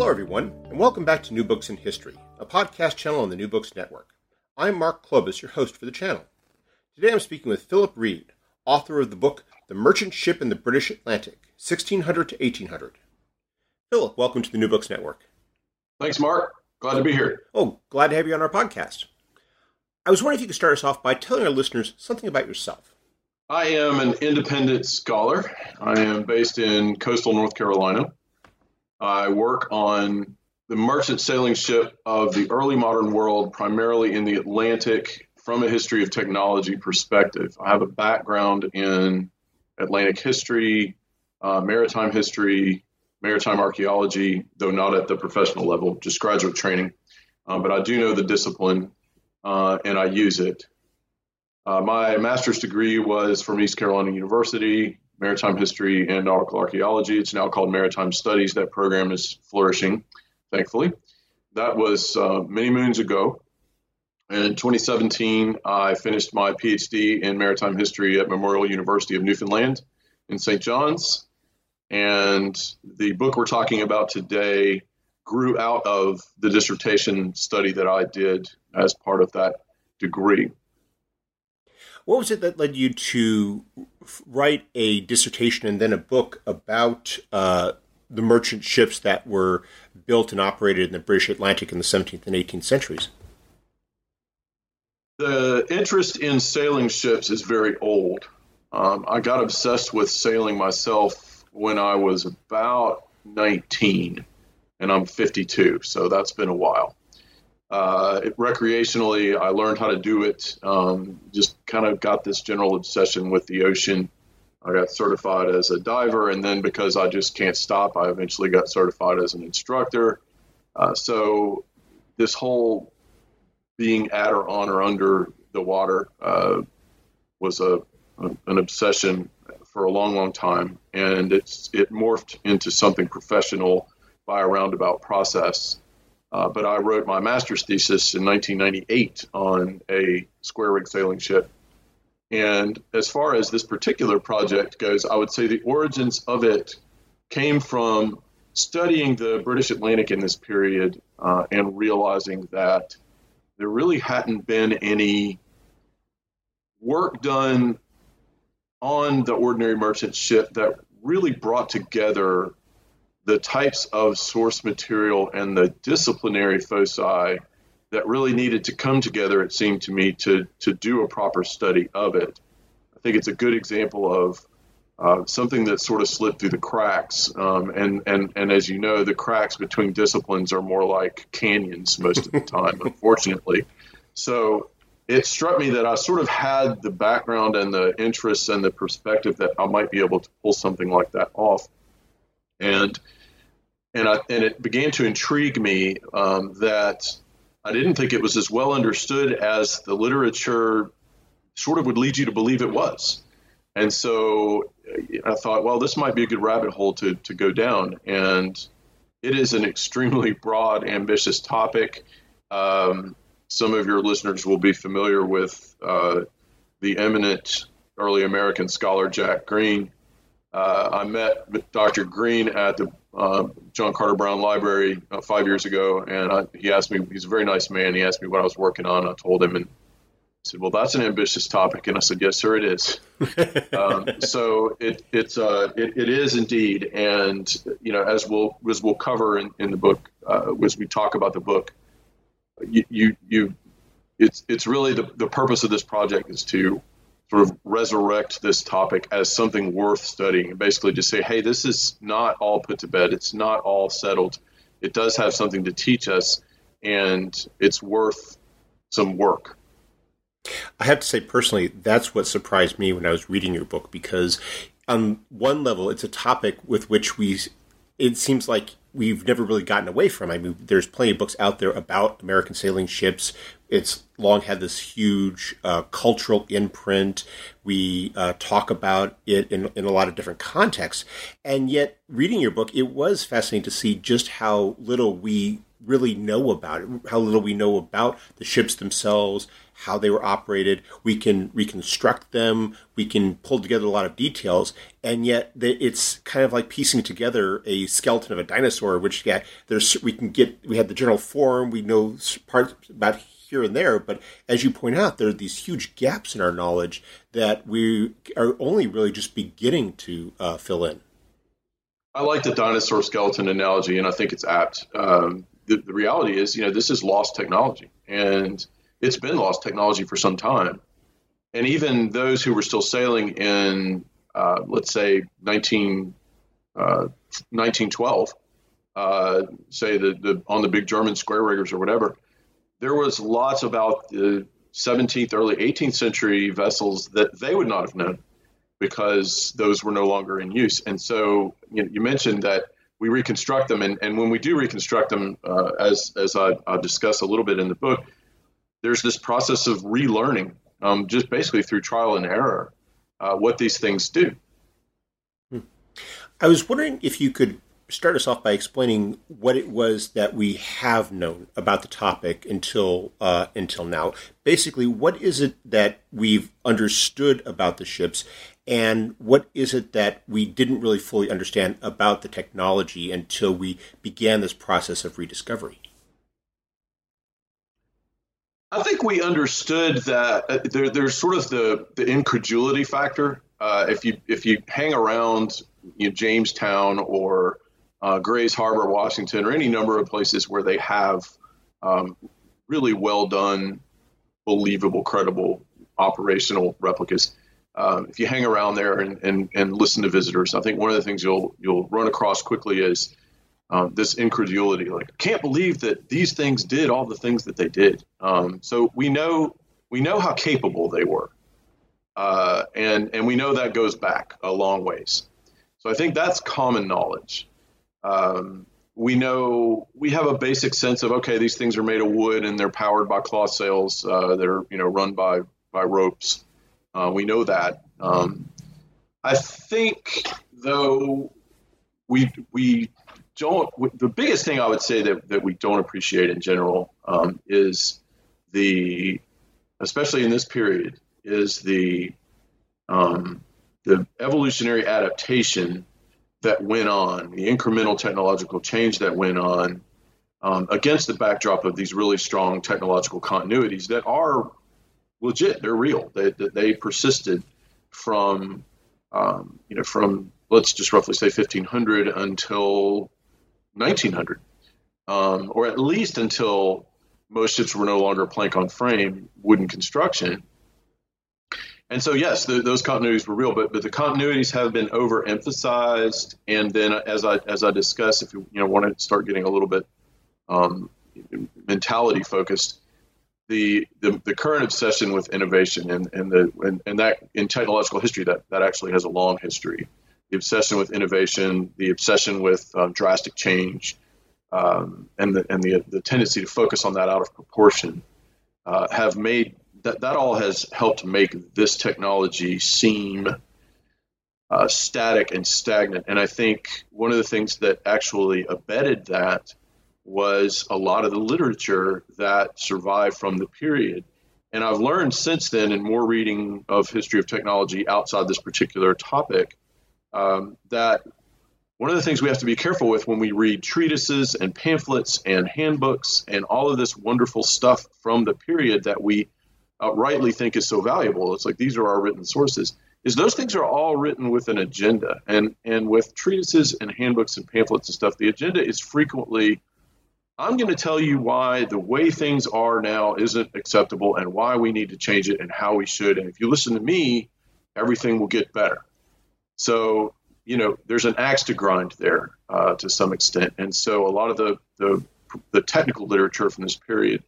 Hello, everyone, and welcome back to New Books in History, a podcast channel on the New Books Network. I'm Mark Klobus, your host for the channel. Today I'm speaking with Phillip Reid, author of the book The Merchant Ship in the British Atlantic, 1600 to 1800. Phillip, welcome to the New Books Network. Thanks, Mark. Glad to be here. Oh, glad to have you on our podcast. I was wondering if you could start us off by telling our listeners something about yourself. I am an independent scholar. I am based in coastal North Carolina. I work on the merchant sailing ship of the early modern world, primarily in the Atlantic, from a history of technology perspective. I have a background in Atlantic history, uh, maritime history, maritime archaeology, though not at the professional level, just graduate training. Um, but I do know the discipline uh, and I use it. Uh, my master's degree was from East Carolina University maritime history and nautical archaeology. It's now called Maritime Studies. That program is flourishing, thankfully. That was uh, many moons ago. In 2017, I finished my PhD in maritime history at Memorial University of Newfoundland in St. John's. And the book we're talking about today grew out of the dissertation study that I did as part of that degree. What was it that led you to write a dissertation and then a book about uh, the merchant ships that were built and operated in the British Atlantic in the 17th and 18th centuries? The interest in sailing ships is very old. Um, I got obsessed with sailing myself when I was about 19, and I'm 52, so that's been a while. Uh, recreationally, I learned how to do it. Um, just kind of got this general obsession with the ocean. I got certified as a diver, and then because I just can't stop, I eventually got certified as an instructor. Uh, so this whole being at or on or under the water uh, was a, a, an obsession for a long, long time, and it's it morphed into something professional by a roundabout process. Uh, but I wrote my master's thesis in 1998 on a square rig sailing ship. And as far as this particular project goes, I would say the origins of it came from studying the British Atlantic in this period uh, and realizing that there really hadn't been any work done on the ordinary merchant ship that really brought together the types of source material and the disciplinary foci that really needed to come together, it seemed to me, to, to do a proper study of it. I think it's a good example of uh, something that sort of slipped through the cracks. Um, and, and, and as you know, the cracks between disciplines are more like canyons most of the time, unfortunately. So it struck me that I sort of had the background and the interests and the perspective that I might be able to pull something like that off and and I, and it began to intrigue me um, that I didn't think it was as well understood as the literature sort of would lead you to believe it was. And so I thought, well, this might be a good rabbit hole to, to go down. And it is an extremely broad, ambitious topic. Um, some of your listeners will be familiar with uh, the eminent early American scholar Jack Greene, uh, I met Dr. Greene at the uh, John Carter Brown Library uh, five years ago, and I, he asked me. He's a very nice man. He asked me what I was working on. I told him, and he said, "Well, that's an ambitious topic." And I said, "Yes, sir, it is." um, so it it's uh, it, it is indeed, and you know, as we'll as we'll cover in, in the book, uh, as we talk about the book, you you, you it's it's really the, the purpose of this project is to sort of resurrect this topic as something worth studying and basically just say, hey, this is not all put to bed. It's not all settled. It does have something to teach us, and it's worth some work. I have to say personally, that's what surprised me when I was reading your book because on one level, it's a topic with which we it seems like we've never really gotten away from. I mean, there's plenty of books out there about American sailing ships. It's long had this huge uh, cultural imprint. We uh, talk about it in, in a lot of different contexts. And yet, reading your book, it was fascinating to see just how little we really know about it, how little we know about the ships themselves, how they were operated. We can reconstruct them. We can pull together a lot of details, and yet it's kind of like piecing together a skeleton of a dinosaur. Which yeah, there's we can get. We have the general form. We know parts about here and there, but as you point out, there are these huge gaps in our knowledge that we are only really just beginning to uh, fill in. I like the dinosaur skeleton analogy, and I think it's apt. Um, the, the reality is, you know, this is lost technology, and it's been lost technology for some time. And even those who were still sailing in, uh, let's say, 19, uh, 1912, uh, say the, the on the big German square riggers or whatever, there was lots about the 17th, early 18th century vessels that they would not have known because those were no longer in use. And so you, know, you mentioned that we reconstruct them, and, and when we do reconstruct them, uh, as as I, I discuss a little bit in the book, there's this process of relearning, um, just basically through trial and error, uh, what these things do. Hmm. I was wondering if you could start us off by explaining what it was that we have known about the topic until uh, until now. Basically, what is it that we've understood about the ships, and what is it that we didn't really fully understand about the technology until we began this process of rediscovery? I think we understood that uh, there, there's sort of the, the incredulity factor. Uh, if you if you hang around you know, Jamestown or uh, Grays Harbor, Washington, or any number of places where they have um, really well done, believable, credible operational replicas. Um, if you hang around there and, and, and listen to visitors, I think one of the things you'll you'll run across quickly is um, this incredulity. Like, can't believe that these things did all the things that they did. Um, so we know we know how capable they were, uh, and and we know that goes back a long ways. So I think that's common knowledge. Um, we know we have a basic sense of okay, these things are made of wood and they're powered by cloth sails uh, that are you know run by by ropes. Uh, we know that. Um, I think though we we don't. The biggest thing I would say that that we don't appreciate in general um, is the, especially in this period, is the um, the evolutionary adaptation that went on, the incremental technological change that went on um, against the backdrop of these really strong technological continuities that are legit, they're real, they, they persisted from, um, you know, from let's just roughly say 1500 until 1900, um, or at least until most ships were no longer plank on frame, wooden construction. And so, yes, the, those continuities were real, but but the continuities have been overemphasized. And then, as I as I discuss, if you you know want to start getting a little bit um, mentality focused, the, the the current obsession with innovation and and the and, and that in technological history that that actually has a long history. The obsession with innovation, the obsession with um, drastic change, um, and the and the the tendency to focus on that out of proportion uh, have made that that all has helped make this technology seem uh, static and stagnant. And I think one of the things that actually abetted that was a lot of the literature that survived from the period. And I've learned since then, in more reading of history of technology outside this particular topic, um, that one of the things we have to be careful with when we read treatises and pamphlets and handbooks and all of this wonderful stuff from the period that we uh, rightly think is so valuable. It's like these are our written sources. Is those things are all written with an agenda, and and with treatises and handbooks and pamphlets and stuff, the agenda is frequently, I'm going to tell you why the way things are now isn't acceptable, and why we need to change it, and how we should. And if you listen to me, everything will get better. So you know, there's an axe to grind there uh, to some extent, and so a lot of the the the technical literature from this period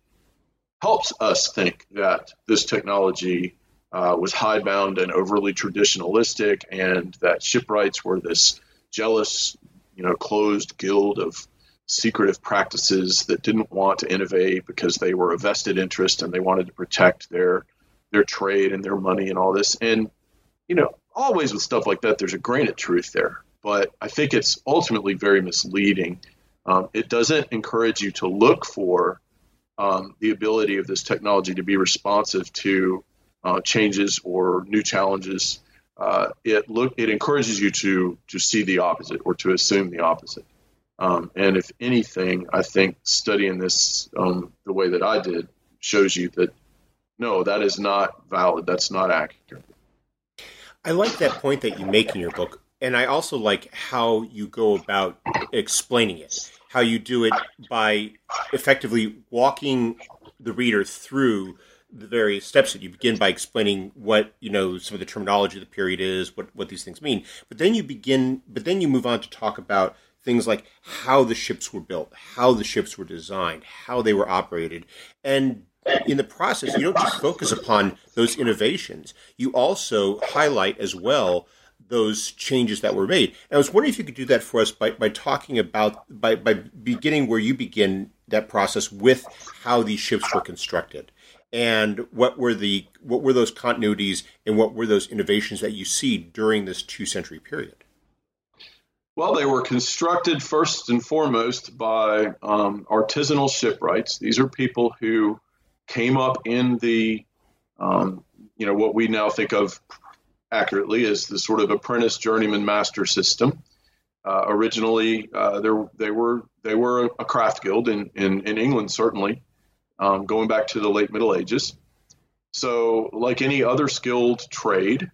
helps us think that this technology uh, was hidebound and overly traditionalistic, and that shipwrights were this jealous, you know, closed guild of secretive practices that didn't want to innovate because they were a vested interest and they wanted to protect their their trade and their money and all this. And you know, always with stuff like that, there's a grain of truth there, but I think it's ultimately very misleading. Um, it doesn't encourage you to look for um, the ability of this technology to be responsive to uh, changes or new challenges. Uh, it look it encourages you to to see the opposite or to assume the opposite. Um, and if anything, I think studying this um, the way that I did shows you that no, that is not valid. That's not accurate. I like that point that you make in your book, and I also like how you go about explaining it. How you do it by effectively walking the reader through the various steps that you begin by explaining what you know some of the terminology of the period is, what what these things mean. But then you begin, but then you move on to talk about things like how the ships were built, how the ships were designed, how they were operated, and in the process, you don't just focus upon those innovations. You also highlight as well those changes that were made. And I was wondering if you could do that for us by, by talking about by, by beginning where you begin that process with how these ships were constructed and what were the what were those continuities and what were those innovations that you see during this two century period well they were constructed first and foremost by um, artisanal shipwrights these are people who came up in the, um, you know, what we now think of accurately as the sort of apprentice journeyman master system. Uh, originally, uh, they were they were a craft guild in in, in England certainly, um, going back to the late Middle Ages. So, like any other skilled trade,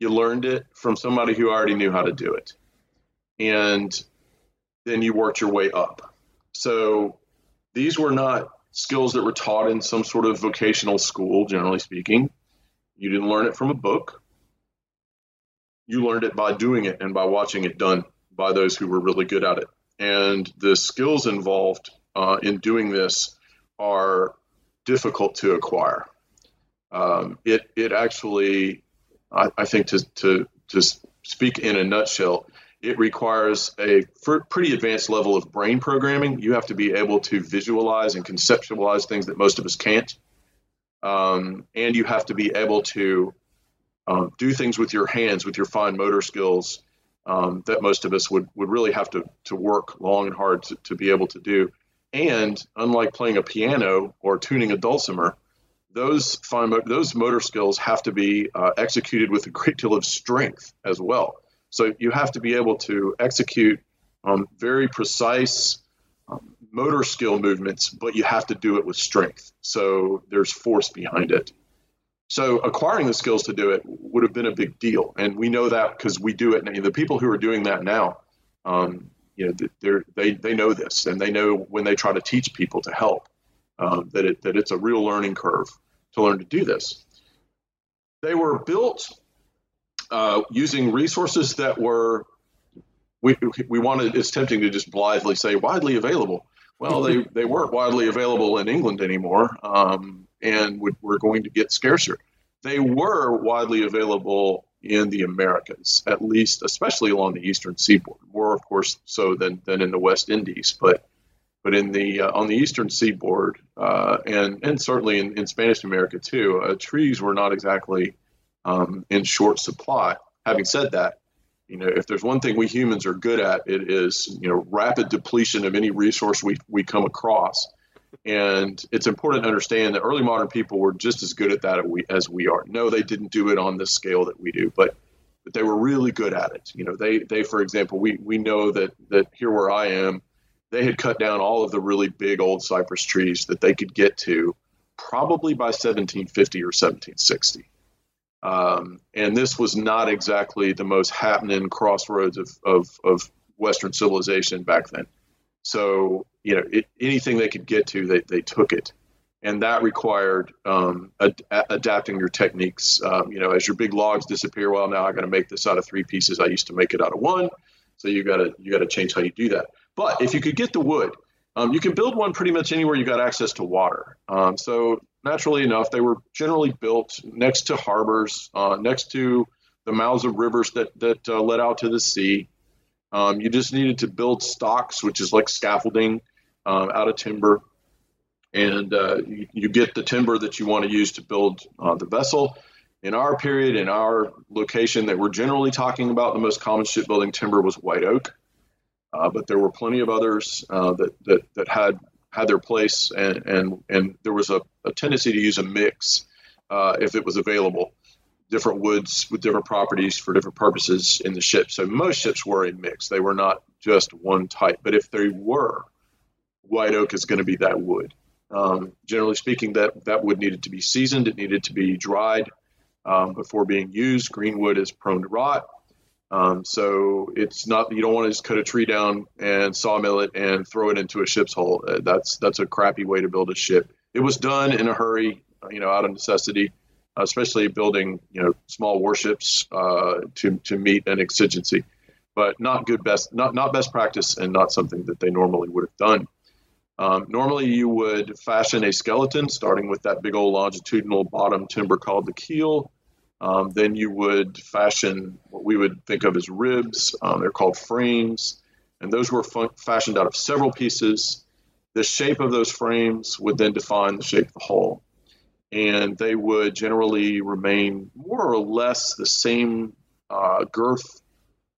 you learned it from somebody who already knew how to do it, and then you worked your way up. So, these were not skills that were taught in some sort of vocational school, generally speaking. You didn't learn it from a book. You learned it by doing it and by watching it done by those who were really good at it. And the skills involved uh, in doing this are difficult to acquire. Um, it it actually, I, I think, to to to speak in a nutshell, it requires a pretty advanced level of brain programming. You have to be able to visualize and conceptualize things that most of us can't. Um, and you have to be able to um, do things with your hands, with your fine motor skills um, that most of us would, would really have to, to work long and hard to, to be able to do. And unlike playing a piano or tuning a dulcimer, those fine those motor skills have to be uh, executed with a great deal of strength as well. So you have to be able to execute um, very precise um, motor skill movements, but you have to do it with strength. So there's force behind it. So acquiring the skills to do it would have been a big deal, and we know that because we do it. And the people who are doing that now, um, you know, they they know this, and they know when they try to teach people to help um, that it that it's a real learning curve to learn to do this. They were built uh, using resources that were we we wanted. It's tempting to just blithely say widely available. Well, they they weren't widely available in England anymore, um, and we're going to get scarcer. They were widely available in the Americas, at least, especially along the eastern seaboard. More, of course, so than than in the West Indies, but but in the uh, on the eastern seaboard uh, and and certainly in, in Spanish America too, uh, trees were not exactly um, in short supply. Having said that, you know, if there's one thing we humans are good at, it is you know rapid depletion of any resource we we come across. And it's important to understand that early modern people were just as good at that as we are. No, they didn't do it on the scale that we do, but but they were really good at it. You know, they they for example, we we know that that here where I am, they had cut down all of the really big old cypress trees that they could get to probably by 1750 or 1760. Um, and this was not exactly the most happening crossroads of, of, of Western civilization back then. So, you know, it, anything they could get to, they, they took it. And that required um, ad- adapting your techniques. Um, you know, as your big logs disappear, well, now I got to make this out of three pieces. I used to make it out of one. So you got to you got to change how you do that. But if you could get the wood, Um, you can build one pretty much anywhere you got access to water. Um, so naturally enough, they were generally built next to harbors, uh, next to the mouths of rivers that that uh, led out to the sea. Um, you just needed to build stocks, which is like scaffolding um, out of timber, and uh, you, you, get the timber that you want to use to build uh, the vessel. In our period, in our location that we're generally talking about, the most common shipbuilding timber was white oak. Uh, but there were plenty of others uh, that, that that had had their place, and and, and there was a, a tendency to use a mix uh, if it was available, different woods with different properties for different purposes in the ship. So most ships were a mix; they were not just one type. But if they were, white oak is going to be that wood. Um, generally speaking, that that wood needed to be seasoned; it needed to be dried um, before being used. Green wood is prone to rot. Um, so it's not you don't want to just cut a tree down and sawmill it and throw it into a ship's hull. Uh, that's that's a crappy way to build a ship. It was done in a hurry, you know, out of necessity, especially building you know small warships uh, to to meet an exigency, but not good best not not best practice and not something that they normally would have done. Um, normally, you would fashion a skeleton, starting with that big old longitudinal bottom timber called the keel um, then you would fashion what we would think of as ribs. Um, they're called frames, and those were fun- fashioned out of several pieces. The shape of those frames would then define the shape of the hull, and they would generally remain more or less the same uh, girth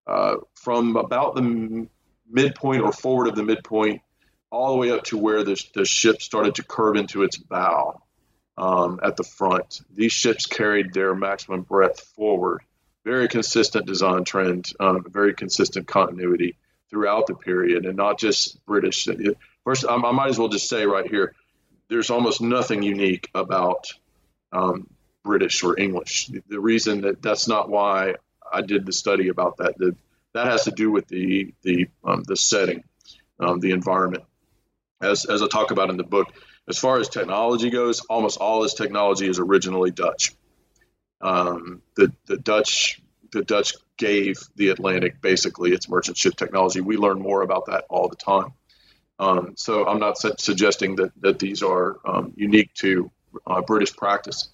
uh, from about the midpoint or forward of the midpoint all the way up to where the, the ship started to curve into its bow um, at the front. These ships carried their maximum breadth forward. Very consistent design trend, um, very consistent continuity throughout the period, and not just British. First, I, might as well just say right here, there's almost nothing unique about um, British or English. The, the, reason that that's not why I did the study about that. The, that has to do with the the um, the setting, um, the environment. As as I talk about in the book, as far as technology goes, almost all this technology is originally Dutch. Um, the the Dutch the Dutch gave the Atlantic basically its merchant ship technology. We learn more about that all the time. Um, so I'm not su- suggesting that that these are um, unique to uh, British practice.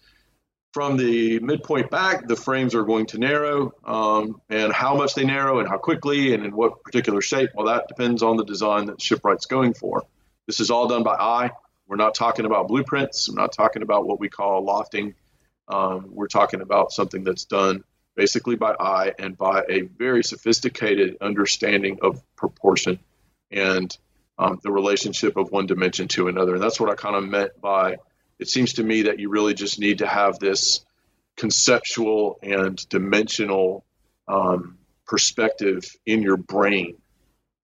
From the midpoint back, the frames are going to narrow, um, and how much they narrow and how quickly and in what particular shape, well, that depends on the design that shipwright's going for. This is all done by eye. We're not talking about blueprints. We're not talking about what we call lofting. Um, we're talking about something that's done basically by eye and by a very sophisticated understanding of proportion and um, the relationship of one dimension to another. And that's what I kind of meant by it seems to me that you really just need to have this conceptual and dimensional um, perspective in your brain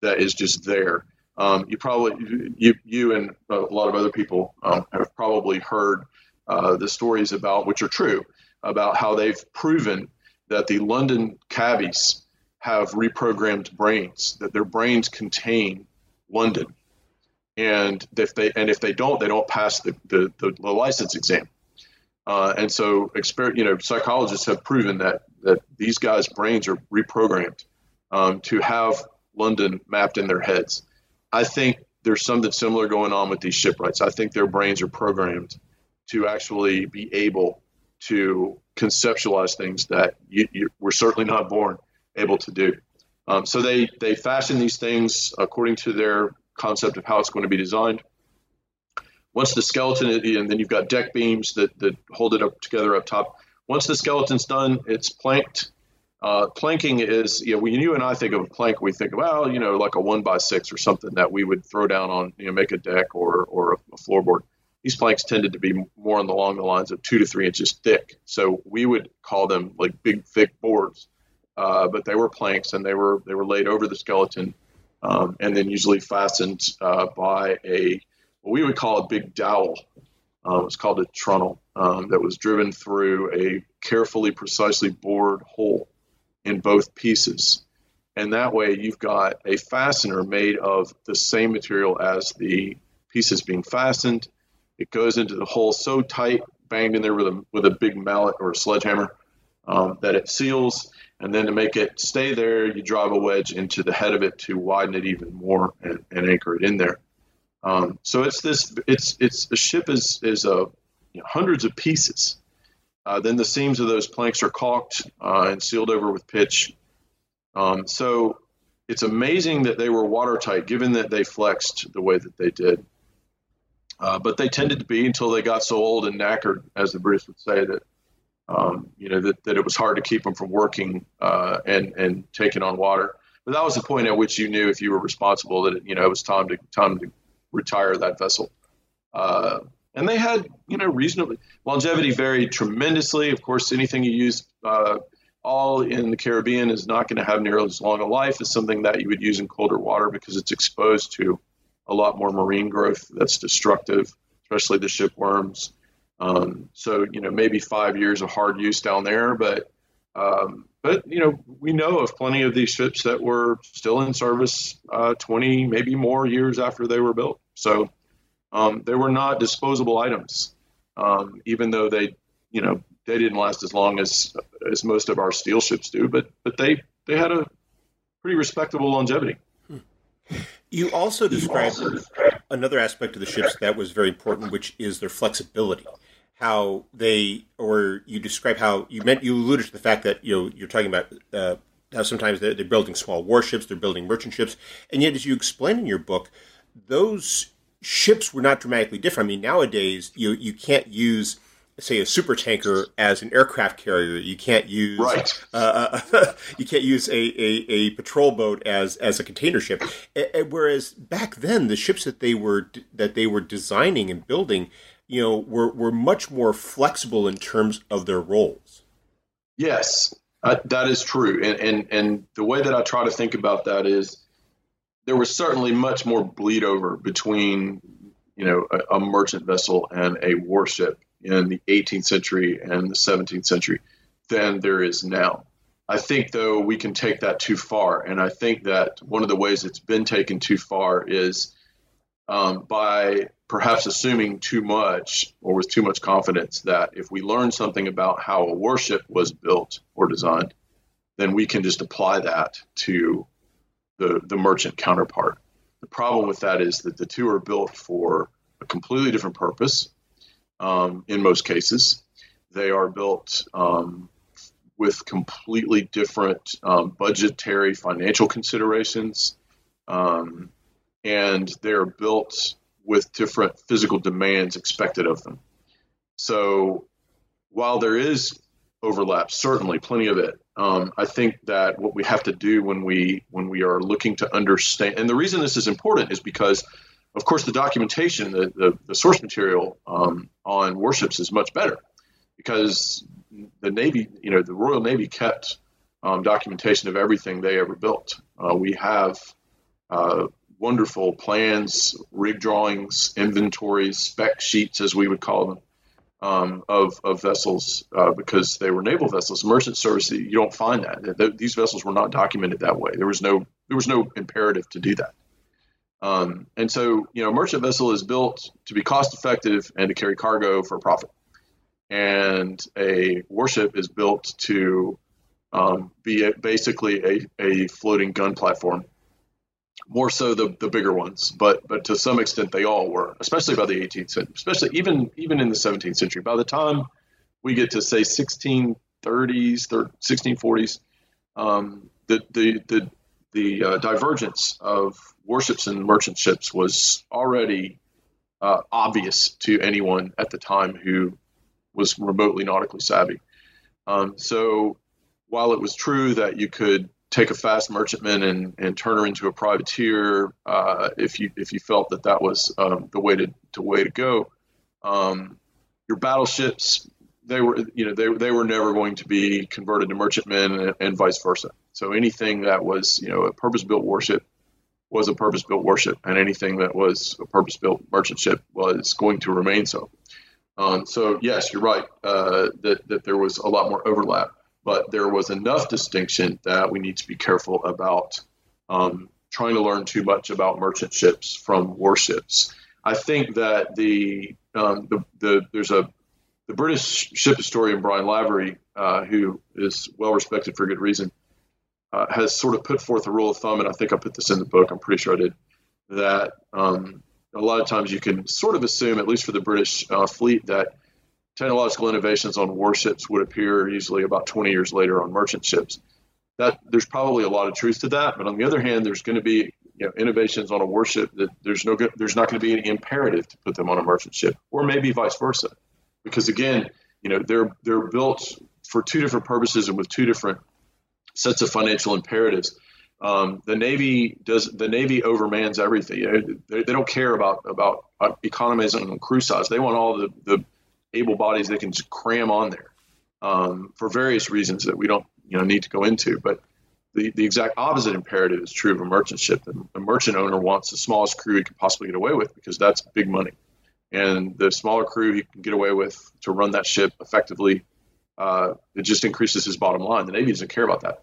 that is just there. Um, you probably you you and a lot of other people um, have probably heard uh, the stories about which are true about how they've proven that the London cabbies have reprogrammed brains that their brains contain London. And if they and if they don't they don't pass the the, the, the license exam. Uh, and so exper- you know psychologists have proven that that these guys brains are reprogrammed um, to have London mapped in their heads I think there's something similar going on with these shipwrights. I think their brains are programmed to actually be able to conceptualize things that you, you, we're certainly not born able to do. Um, so they they fashion these things according to their concept of how it's going to be designed. Once the skeleton, and then you've got deck beams that, that hold it up together up top. Once the skeleton's done, it's planked uh, planking is, you know, when you and I think of a plank, we think, of, well, you know, like a one by six or something that we would throw down on, you know, make a deck or, or a floorboard. These planks tended to be more on the, along the lines of two to three inches thick. So we would call them like big, thick boards. Uh, but they were planks and they were they were laid over the skeleton um, and then usually fastened uh, by a what we would call a big dowel. Um, it's called a trunnel um, that was driven through a carefully, precisely bored hole in both pieces. And that way you've got a fastener made of the same material as the pieces being fastened. It goes into the hole so tight, banged in there with a, with a big mallet or a sledgehammer, um, that it seals. And then to make it stay there, you drive a wedge into the head of it to widen it even more and, and anchor it in there. Um, so it's this. It's it's a ship is is a you know, hundreds of pieces. Uh, then the seams of those planks are caulked uh, and sealed over with pitch. Um, so it's amazing that they were watertight, given that they flexed the way that they did. Uh, but they tended to be until they got so old and knackered, as the British would say, that um, you know that, that it was hard to keep them from working uh, and and taking on water. But that was the point at which you knew if you were responsible that it, you know it was time to time to retire that vessel. And they had you know reasonably longevity varied tremendously. Of course, anything you use uh, all in the Caribbean is not going to have nearly as long a life as something that you would use in colder water because it's exposed to a lot more marine growth that's destructive, especially the shipworms. Um, so you know maybe five years of hard use down there, but um, but you know we know of plenty of these ships that were still in service uh, 20 maybe more years after they were built. So um, they were not disposable items, um, even though they you know they didn't last as long as as most of our steel ships do, but but they they had a pretty respectable longevity. You also described another aspect of the ships that was very important, which is their flexibility. How they, or you describe how you meant you alluded to the fact that you know you're talking about uh, how sometimes they're, they're building small warships, they're building merchant ships, and yet as you explain in your book, those ships were not dramatically different. I mean, nowadays you you can't use say a super tanker as an aircraft carrier. You can't use right. Uh, uh you can't use a, a, a, patrol boat as as a container ship. Whereas back then, the ships that they were that they were designing and building, you know, were were much more flexible in terms of their roles. Yes, uh, that is true, and and and the way that I try to think about that is there was certainly much more bleed over between you know a, a merchant vessel and a warship in the 18th century and the 17th century than there is now. I think, though, we can take that too far. And I think that one of the ways it's been taken too far is um, by perhaps assuming too much or with too much confidence that if we learn something about how a warship was built or designed, then we can just apply that to the, the merchant counterpart. The problem with that is that the two are built for a completely different purpose um, in most cases. They are built um, with completely different um, budgetary financial considerations, um, and they're built with different physical demands expected of them. So while there is overlap, certainly plenty of it. Um, I think that what we have to do when we when we are looking to understand, and the reason this is important is because of course, the documentation, the, the, the source material um, on warships is much better because the Navy, you know, the Royal Navy kept um, documentation of everything they ever built. Uh, we have uh, wonderful plans, rig drawings, inventories, spec sheets, as we would call them, um, of, of vessels uh, because they were naval vessels. Merchant service, you don't find that. These vessels were not documented that way. There was no there was no imperative to do that. Um, and so, you know, a merchant vessel is built to be cost effective and to carry cargo for profit. And a warship is built to um, be a, basically a, a floating gun platform. More so the, the bigger ones, but but to some extent they all were, especially by the 18th century, especially even even in the 17th century. By the time we get to say 1630s, 1640s, um, the the the the uh, divergence of warships and merchant ships was already uh, obvious to anyone at the time who was remotely nautically savvy. Um, so while it was true that you could take a fast merchantman and, and turn her into a privateer uh, if you if you felt that that was um, the way to, to way to go, um, your battleships they were you know they, they were never going to be converted to merchantmen and, and vice versa. So anything that was you know a purpose built warship was a purpose built warship, and anything that was a purpose built merchant ship was going to remain so. Um, so, yes, you're right uh, that, that there was a lot more overlap, but there was enough distinction that we need to be careful about um, trying to learn too much about merchant ships from warships. I think that the, um, the, the there's a the British ship historian Brian Lavery, uh, who is well respected for good reason, uh, has sort of put forth a rule of thumb, and I think I put this in the book. I'm pretty sure I did that um, a lot of times you can sort of assume, at least for the British uh, fleet, that technological innovations on warships would appear usually about 20 years later on merchant ships. That there's probably a lot of truth to that, but on the other hand, there's going to be you know, innovations on a warship that there's no good, there's not going to be any imperative to put them on a merchant ship, or maybe vice versa, because again, you know they're they're built for two different purposes and with two different sets of financial imperatives. Um, the Navy does the Navy overmans everything. They, they don't care about about economies and crew size. They want all the, the able bodies they can just cram on there um, for various reasons that we don't you know need to go into. But the, the exact opposite imperative is true of a merchant ship. The, merchant owner wants the smallest crew he can possibly get away with because that's big money. And the smaller crew he can get away with to run that ship effectively, uh, it just increases his bottom line. The Navy doesn't care about that.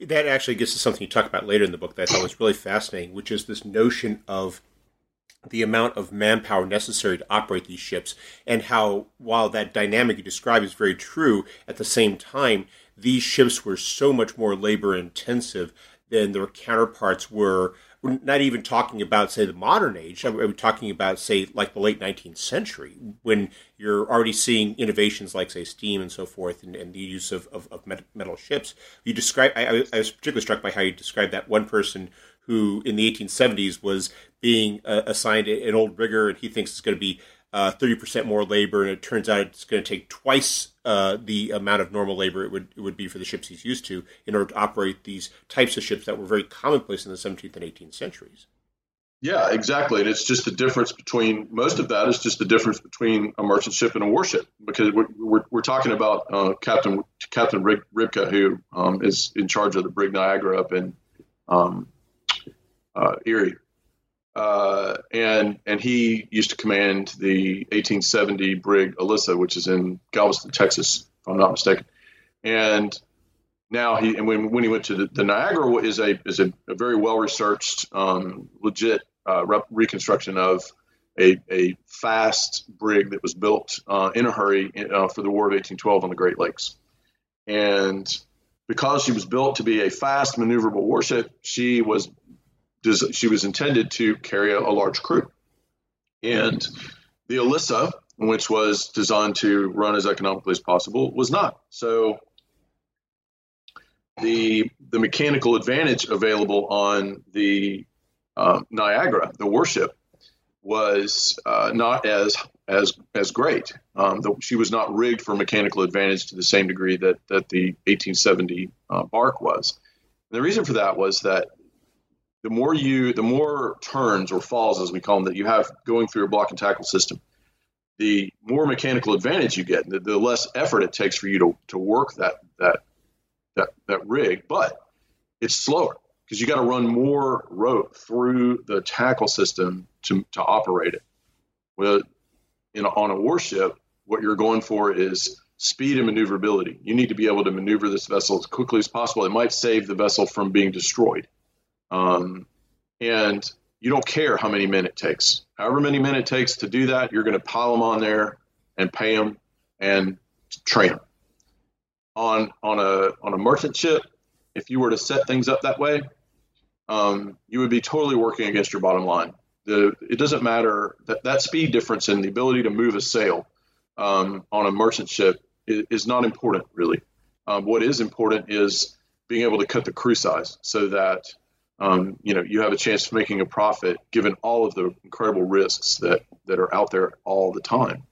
That actually gets to something you talk about later in the book that I thought was really fascinating, which is this notion of the amount of manpower necessary to operate these ships, and how, while that dynamic you describe is very true, at the same time, these ships were so much more labor intensive than their counterparts were. We're not even talking about, say, the modern age. I'm talking about, say, like the late 19th century, when you're already seeing innovations like, say, steam and so forth, and, and the use of, of, of, metal ships. You describe. I, I was particularly struck by how you described that one person who, in the 1870s, was being uh, assigned an old rigger, and he thinks it's going to be uh, 30% more labor, and it turns out it's going to take twice uh, the amount of normal labor it would it would be for the ships he's used to in order to operate these types of ships that were very commonplace in the 17th and 18th centuries. Yeah, exactly. And it's just the difference between most of that is just the difference between a merchant ship and a warship because we're, we're, we're talking about uh, Captain Captain Rybka, who um, is in charge of the Brig Niagara up in um, uh, Erie uh, and and he used to command the 1870 brig Elissa, which is in Galveston, Texas, if I'm not mistaken. And now he and when, when he went to the, the Niagara is a is a, a very well researched, um, legit uh, re- reconstruction of a, a fast brig that was built uh, in a hurry uh, for the War of 1812 on the Great Lakes, and because she was built to be a fast maneuverable warship, she was she was intended to carry a, a large crew. And the Elissa, which was designed to run as economically as possible, was not. So the the mechanical advantage available on the um, Niagara, the warship, was uh, not as as as great. Um, the, she was not rigged for mechanical advantage to the same degree that that the 1870 uh, bark was. And the reason for that was that the more you the more turns or falls as we call them that you have going through a block and tackle system the more mechanical advantage you get the, the less effort it takes for you to, to work that that that that rig. But it's slower because you got to run more rope through the tackle system to, to operate it. Well in a, on a warship what you're going for is speed and maneuverability. You need to be able to maneuver this vessel as quickly as possible. It might save the vessel from being destroyed um, and you don't care how many men it takes. However many men it takes to do that, you're going to pile them on there and pay them and train them. On on a on a merchant ship, if you were to set things up that way, um, you would be totally working against your bottom line. The, it doesn't matter that that speed difference and the ability to move a sail um, on a merchant ship is, is not important really. Um, what is important is being able to cut the crew size so that um, you know, you have a chance of making a profit given all of the incredible risks that, that are out there all the time.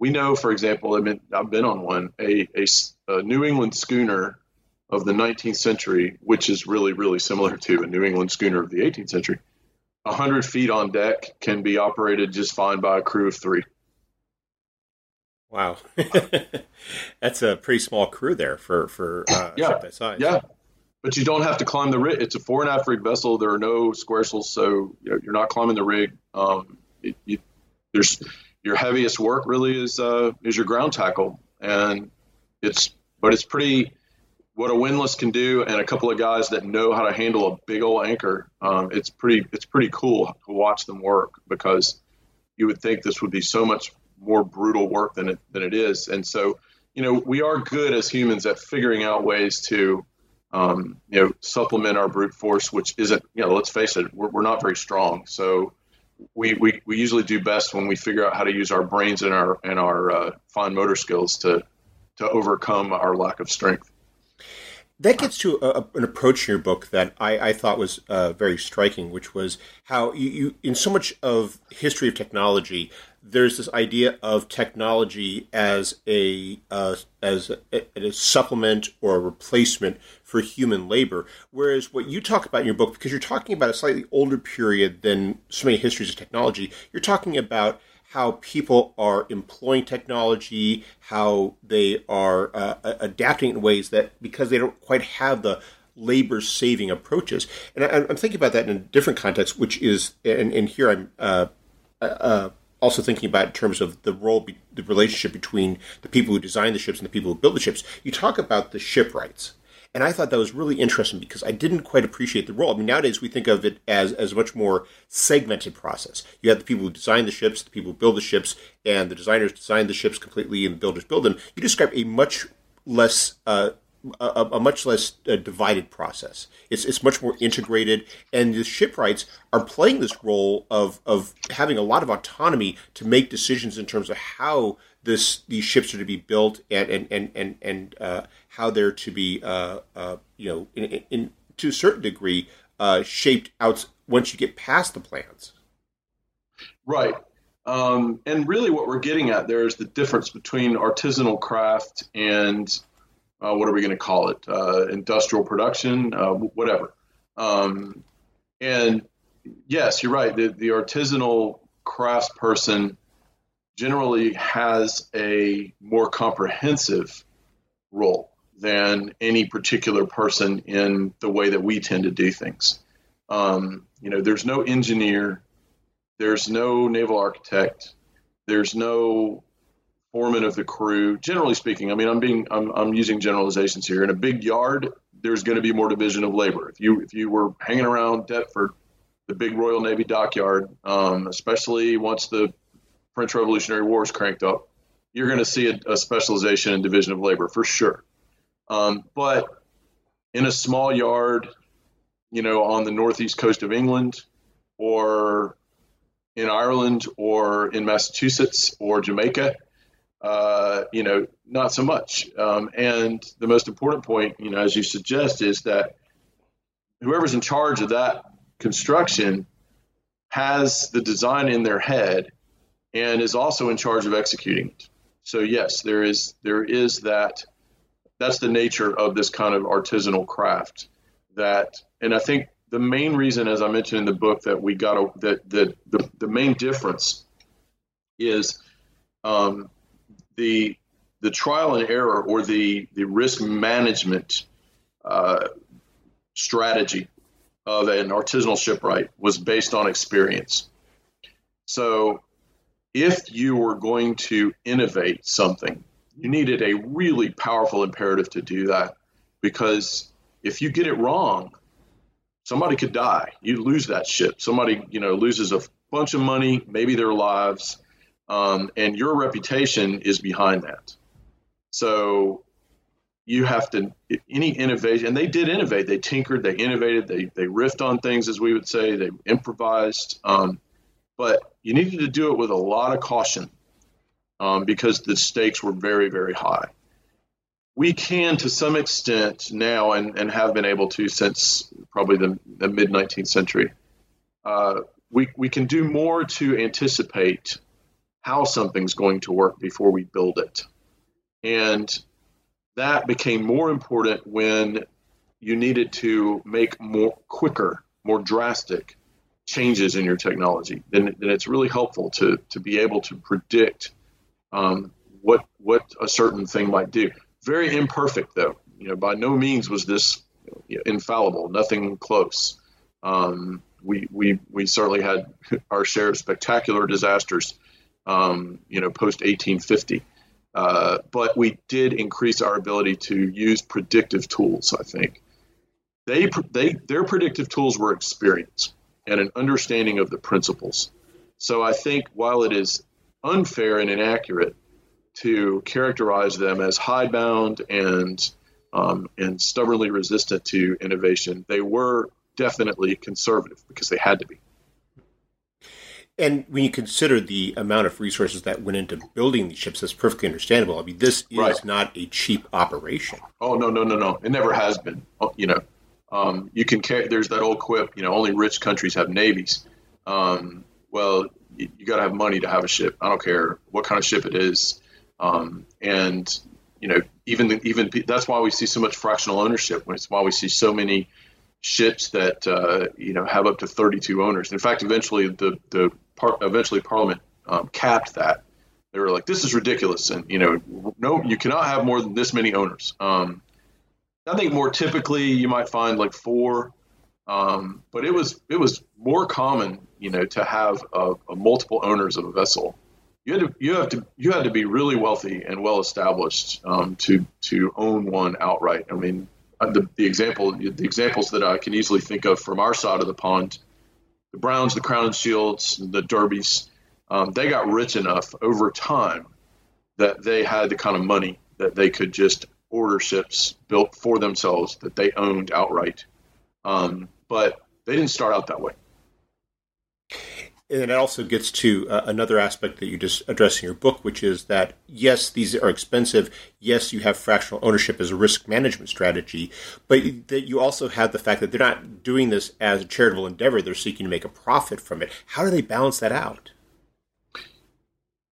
We know, for example, I mean, I've been on one, a, a, a New England schooner of the 19th century, which is really, really similar to a New England schooner of the 18th century. 100 feet on deck can be operated just fine by a crew of three. Wow, that's a pretty small crew there for for uh, yeah. ship that size. Yeah, but you don't have to climb the rig. It's a fore-and-aft rig vessel. There are no squaresels, so you're not climbing the rig. Um, it, you, there's your heaviest work really is uh, is your ground tackle, and it's but it's pretty what a windlass can do, and a couple of guys that know how to handle a big old anchor. Um, it's pretty it's pretty cool to watch them work because you would think this would be so much more brutal work than it than it is, and so you know we are good as humans at figuring out ways to um, you know, supplement our brute force, which isn't, you know, let's face it, we're, we're not very strong. So we, we, we usually do best when we figure out how to use our brains and our and our uh, fine motor skills to to overcome our lack of strength. That gets to a, an approach in your book that I, I thought was uh, very striking, which was how you, you, in so much of history of technology, there's this idea of technology as a uh, as a, a, supplement or a replacement for human labor. Whereas what you talk about in your book, because you're talking about a slightly older period than so many histories of technology, you're talking about how people are employing technology, how they are uh, adapting in ways that because they don't quite have the labor saving approaches. And I, am thinking about that in a different context, which is, and, and here I'm uh, uh, uh, also thinking about in terms of the role, be, the relationship between the people who design the ships and the people who build the ships. You talk about the shipwrights. And I thought that was really interesting because I didn't quite appreciate the role. I mean, nowadays we think of it as, as a much more segmented process. You have the people who design the ships, the people who build the ships, and the designers design the ships completely and the builders build them. You describe a much less uh, a, a, much less uh, divided process. It's it's much more integrated, and the shipwrights are playing this role of of having a lot of autonomy to make decisions in terms of how this these ships are to be built and and and and, and uh, how they're to be uh, uh, you know in, in, in, to a certain degree uh, shaped out once you get past the plans. Right. Um, and really, what we're getting at there is the difference between artisanal craft and uh, what are we going to call it? Uh, industrial production, whatever. Um, and yes, you're right. The, the artisanal craftsperson generally has a more comprehensive role than any particular person in the way that we tend to do things. Um, you know, there's no engineer, there's no naval architect, there's no foreman of the crew. Generally speaking, I mean, I'm being I'm, I'm using generalizations here. In a big yard, there's going to be more division of labor. If you if you were hanging around Deptford, the big Royal Navy dockyard, um, especially once the French Revolutionary War is cranked up, you're going to see a, a, specialization in division of labor for sure. Um, but in a small yard, you know, on the northeast coast of England, or in Ireland, or in Massachusetts, or Jamaica, uh, you know, not so much. Um, and the most important point, you know, as you suggest, is that whoever's in charge of that construction has the design in their head and is also in charge of executing it. So yes, there is there is that that's the nature of this kind of artisanal craft that and I think the main reason as I mentioned in the book that we got a, that that the, the main difference is um, the the trial and error or the the risk management uh, strategy of an artisanal shipwright was based on experience. So if you were going to innovate something, you needed a really powerful imperative to do that because if you get it wrong, somebody could die. You lose that ship. Somebody, you know, loses a bunch of money, maybe their lives, um, and your reputation is behind that. So you have to any innovation, and they did innovate. They tinkered, they innovated, they they riffed on things, as we would say, they improvised. Um, but you needed to do it with a lot of caution um, because the stakes were very, very high. We can, to some extent, now and, and have been able to since probably the, the mid 19th century, uh, we, we can do more to anticipate how something's going to work before we build it. And that became more important when you needed to make more quicker, more drastic changes in your technology, then, then it's really helpful to to be able to predict um, what what a certain thing might do. Very imperfect, though. You know, by no means was this infallible. Nothing close. Um, we we we certainly had our share of spectacular disasters. Um, you know, post 1850. Uh, but we did increase our ability to use predictive tools. I think they they their predictive tools were experience and an understanding of the principles. So I think while it is unfair and inaccurate to characterize them as hidebound and um, and stubbornly resistant to innovation, they were definitely conservative because they had to be. And when you consider the amount of resources that went into building these ships, that's perfectly understandable. I mean, this is right. not a cheap operation. Oh no, no, no, no! It never has been. Oh, you know, um, you can. There's that old quip. You know, only rich countries have navies. Um, well, you, got to have money to have a ship. I don't care what kind of ship it is. Um, and you know, even even that's why we see so much fractional ownership. It's why we see so many ships that uh, you know have up to 32 owners. In fact, eventually the the par- eventually Parliament um, capped that. They were like, "This is ridiculous," and you know, no, you cannot have more than this many owners. Um, I think more typically you might find like four, um, but it was it was more common, you know, to have a, a multiple owners of a vessel. You had to you have to you had to be really wealthy and well established um, to to own one outright. I mean, uh, the, the example the examples that I can easily think of from our side of the pond, the Browns, the Crowninshields, the Derbys, um, they got rich enough over time that they had the kind of money that they could just order ships built for themselves that they owned outright. Um, but they didn't start out that way. And it also gets to uh, another aspect that you just address in your book, which is that yes, these are expensive. Yes, you have fractional ownership as a risk management strategy, but that you also have the fact that they're not doing this as a charitable endeavor. They're seeking to make a profit from it. How do they balance that out?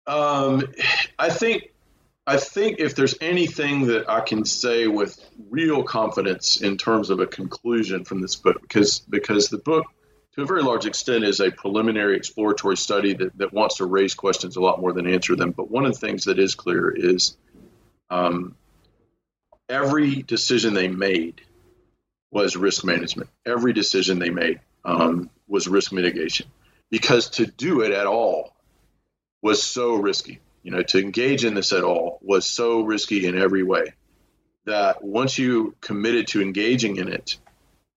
Um, I think I think if there's anything that I can say with real confidence in terms of a conclusion from this book, because because the book to a very large extent is a preliminary exploratory study that, that wants to raise questions a lot more than answer them. But one of the things that is clear is um, every decision they made was risk management. Every decision they made um, was risk mitigation because to do it at all was so risky. You know, to engage in this at all was so risky in every way that once you committed to engaging in it,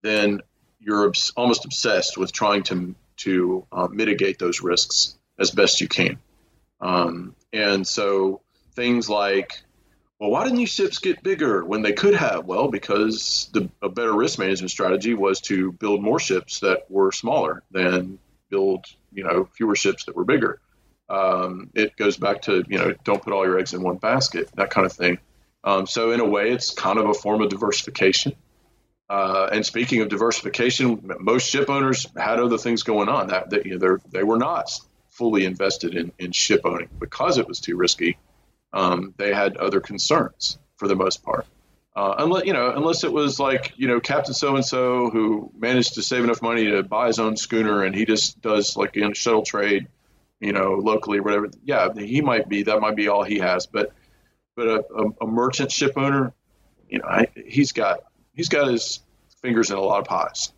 then you're almost obsessed with trying to to uh, mitigate those risks as best you can. Um, and so things like, well, why didn't these ships get bigger when they could have? Well, because the, a better risk management strategy was to build more ships that were smaller than build you know fewer ships that were bigger. Um, it goes back to you know don't put all your eggs in one basket, that kind of thing. Um, so in a way, it's kind of a form of diversification. Uh, and speaking of diversification, most ship owners had other things going on that, that you know, they were not fully invested in, in ship owning because it was too risky. Um, they had other concerns for the most part. Uh, unless you know, unless it was like you know Captain So and So who managed to save enough money to buy his own schooner and he just does like in shuttle trade, you know, locally or whatever. Yeah, he might be that might be all he has. But but a, a, a merchant ship owner, you know, I, he's got he's got his fingers in a lot of pies.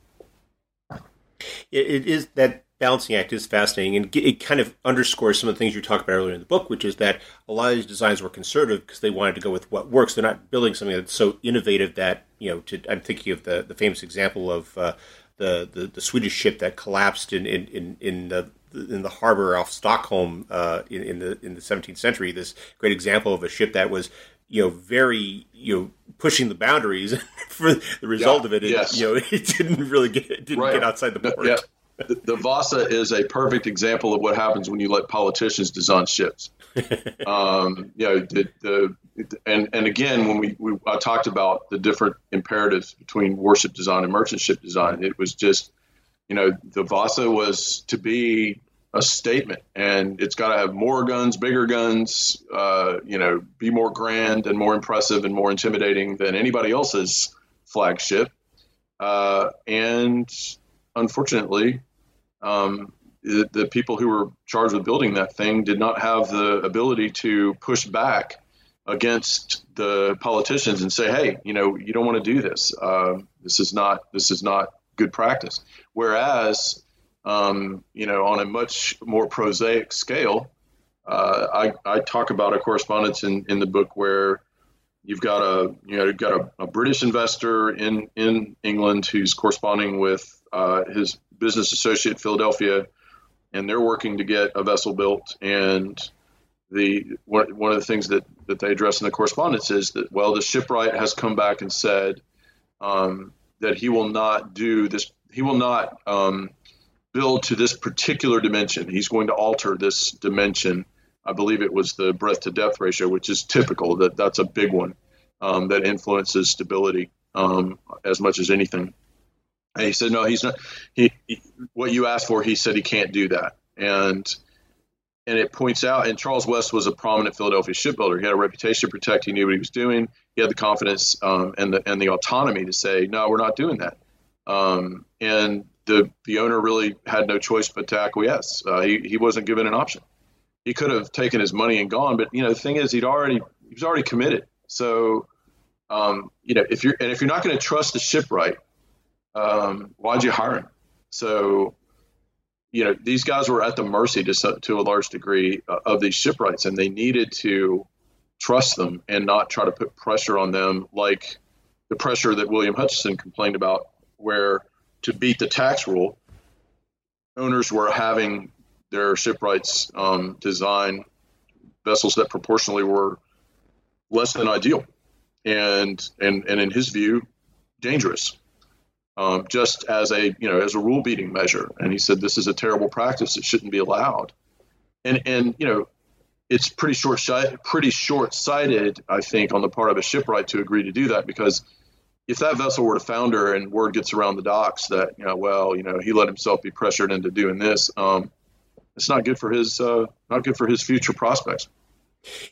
It, is that balancing act is fascinating, and it kind of underscores some of the things you talked about earlier in the book, which is that a lot of these designs were conservative because they wanted to go with what works. They're not building something that's so innovative that you know. To, I'm thinking of the the famous example of uh, the, the, the Swedish ship that collapsed in in in, in the in the harbor off Stockholm uh, in, in the in the 17th century. This great example of a ship that was you know, very, you know, pushing the boundaries for the result yeah, of it. it yes. You know, it didn't really get, it didn't right. get outside the port. Yeah. The, the, Vasa is a perfect example of what happens when you let politicians design ships. um, you know, the, the, and, and again, when we, we, I talked about the different imperatives between warship design and merchant ship design, it was just, you know, the Vasa was to be a statement, and it's got to have more guns, bigger guns, uh, you know, be more grand and more impressive and more intimidating than anybody else's flagship. Uh, and unfortunately, um, the, the, people who were charged with building that thing did not have the ability to push back against the politicians and say, "Hey, you know, you don't want to do this. Uh, this is not this is not good practice." Whereas um, you know, on a much more prosaic scale, uh, I, I talk about a correspondence in, in the book where you've got a you know you've got a, a British investor in in England who's corresponding with uh, his business associate in Philadelphia, and they're working to get a vessel built. And the one, one of the things that that they address in the correspondence is that well, the shipwright has come back and said um, that he will not do this. He will not um, build to this particular dimension. He's going to alter this dimension. I believe it was the breadth to depth ratio, which is typical. That that's a big one um, that influences stability um, as much as anything. And he said, no, he's not. He, he, what you asked for, he said he can't do that. And and it points out, and Charles West was a prominent Philadelphia shipbuilder. He had a reputation to protect. He knew what he was doing. He had the confidence um, and the and the autonomy to say, no, we're not doing that. Um, and the the owner really had no choice but to acquiesce. Uh, he he wasn't given an option. He could have taken his money and gone, but you know the thing is, he'd already he was already committed. So, um, you know, if you're and if you're not going to trust the shipwright, um, why'd you hire him? So you know, these guys were at the mercy to, to a large degree uh, of these shipwrights, and they needed to trust them and not try to put pressure on them like the pressure that William Hutchinson complained about, where to beat the tax rule, owners were having their shipwrights um, design vessels that proportionally were less than ideal, and and and in his view, dangerous um, just as a you know as a rule beating measure. And he said this is a terrible practice; it shouldn't be allowed. And and you know it's pretty short pretty short sighted, I think, on the part of a shipwright to agree to do that because if that vessel were to founder and word gets around the docks that you know well you know he let himself be pressured into doing this, um, it's not good for his uh, not good for his future prospects.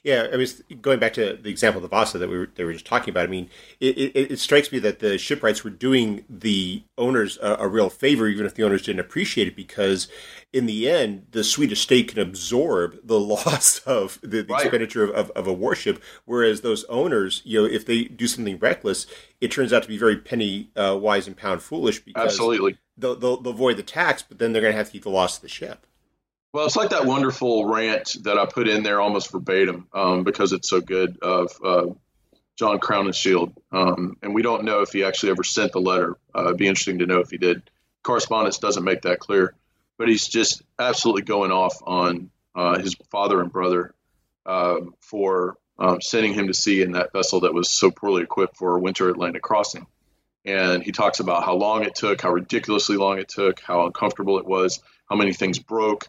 Yeah, I mean, going back to the example of the Vasa that we were, we were just talking about. I mean, it, it, it, strikes me that the shipwrights were doing the owners a, a, real favor, even if the owners didn't appreciate it, because in the end, the Swedish state can absorb the loss of the, the right. expenditure of, of, of, a warship, whereas those owners, you know, if they do something reckless, it turns out to be very penny uh, wise and pound foolish because absolutely they'll, they'll, they'll avoid the tax, but then they're going to have to eat the loss of the ship. Well, it's like that wonderful rant that I put in there almost verbatim um, because it's so good of uh, John Crowninshield. Um, and we don't know if he actually ever sent the letter. Uh, it'd be interesting to know if he did. Correspondence doesn't make that clear, but he's just absolutely going off on uh, his father and brother um, for um, sending him to sea in that vessel that was so poorly equipped for a winter Atlantic crossing. And he talks about how long it took, how ridiculously long it took, how uncomfortable it was, how many things broke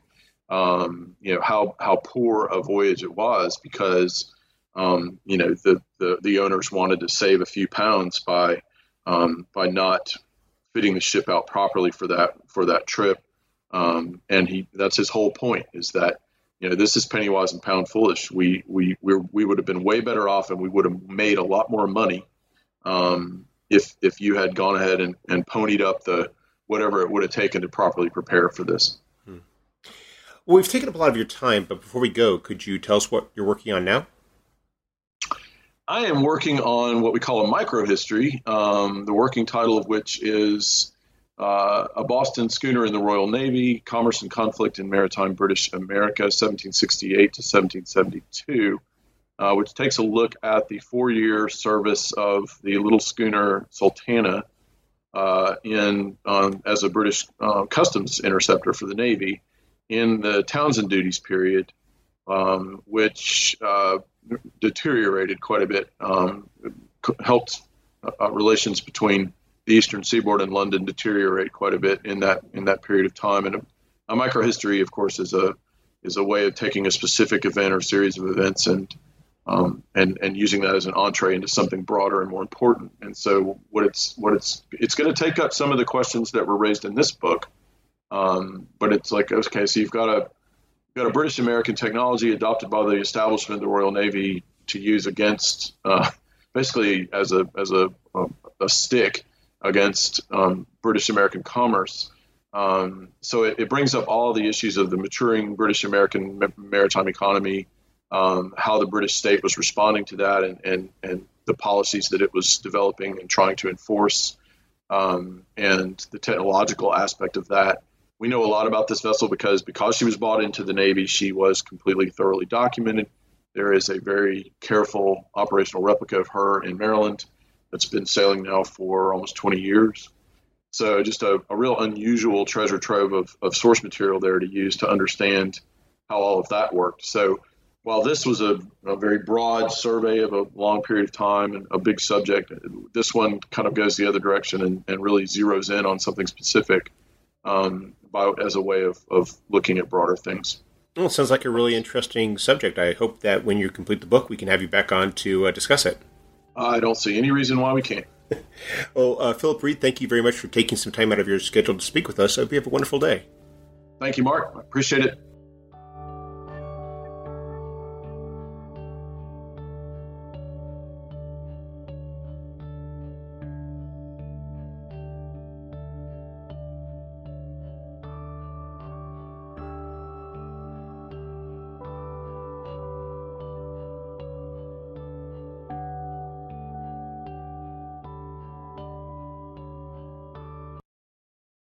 um, you know how how poor a voyage it was because um, you know the, the the owners wanted to save a few pounds by um, by not fitting the ship out properly for that for that trip. Um, and he that's his whole point is that you know this is penny wise and pound foolish. We we we, we would have been way better off and we would have made a lot more money um, if if you had gone ahead and, and ponied up the whatever it would have taken to properly prepare for this well, we've taken up a lot of your time, but before we go, could you tell us what you're working on now? I am working on what we call a microhistory, um, the working title of which is uh, A Boston Schooner in the Royal Navy, Commerce and Conflict in Maritime British America, 1768 to 1772, uh, which takes a look at the four year service of the little schooner Sultana uh, in um, as a British uh, customs interceptor for the Navy in the Townshend duties period, um, which uh, deteriorated quite a bit, um, helped uh, relations between the Eastern Seaboard and London deteriorate quite a bit in that in that period of time. And a, a microhistory, of course, is a is a way of taking a specific event or series of events and um, and and using that as an entree into something broader and more important. And so, what it's what it's it's going to take up some of the questions that were raised in this book, um, but it's like okay, so you've got a you've got a British American technology adopted by the establishment of the Royal Navy to use against uh, basically as a as a a, a stick against um, British American commerce. Um, so it, it, brings up all the issues of the maturing British American maritime economy, um, how the British state was responding to that, and, and, and the policies that it was developing and trying to enforce, um, and the technological aspect of that we know a lot about this vessel because because she was bought into the Navy, she was completely thoroughly documented. There is a very careful operational replica of her in Maryland that's been sailing now for almost 20 years. So just a, a real unusual treasure trove of, of source material there to use to understand how all of that worked. So while this was a, a, very broad survey of a long period of time and a big subject, this one kind of goes the other direction and, and really zeroes in on something specific. Um, boat as a way of, of looking at broader things. Well, it sounds like a really interesting subject. I hope that when you complete the book, we can have you back on to uh, discuss it. I don't see any reason why we can't. well, uh, Phillip Reid, thank you very much for taking some time out of your schedule to speak with us. I hope you have a wonderful day. Thank you, Mark. I appreciate it.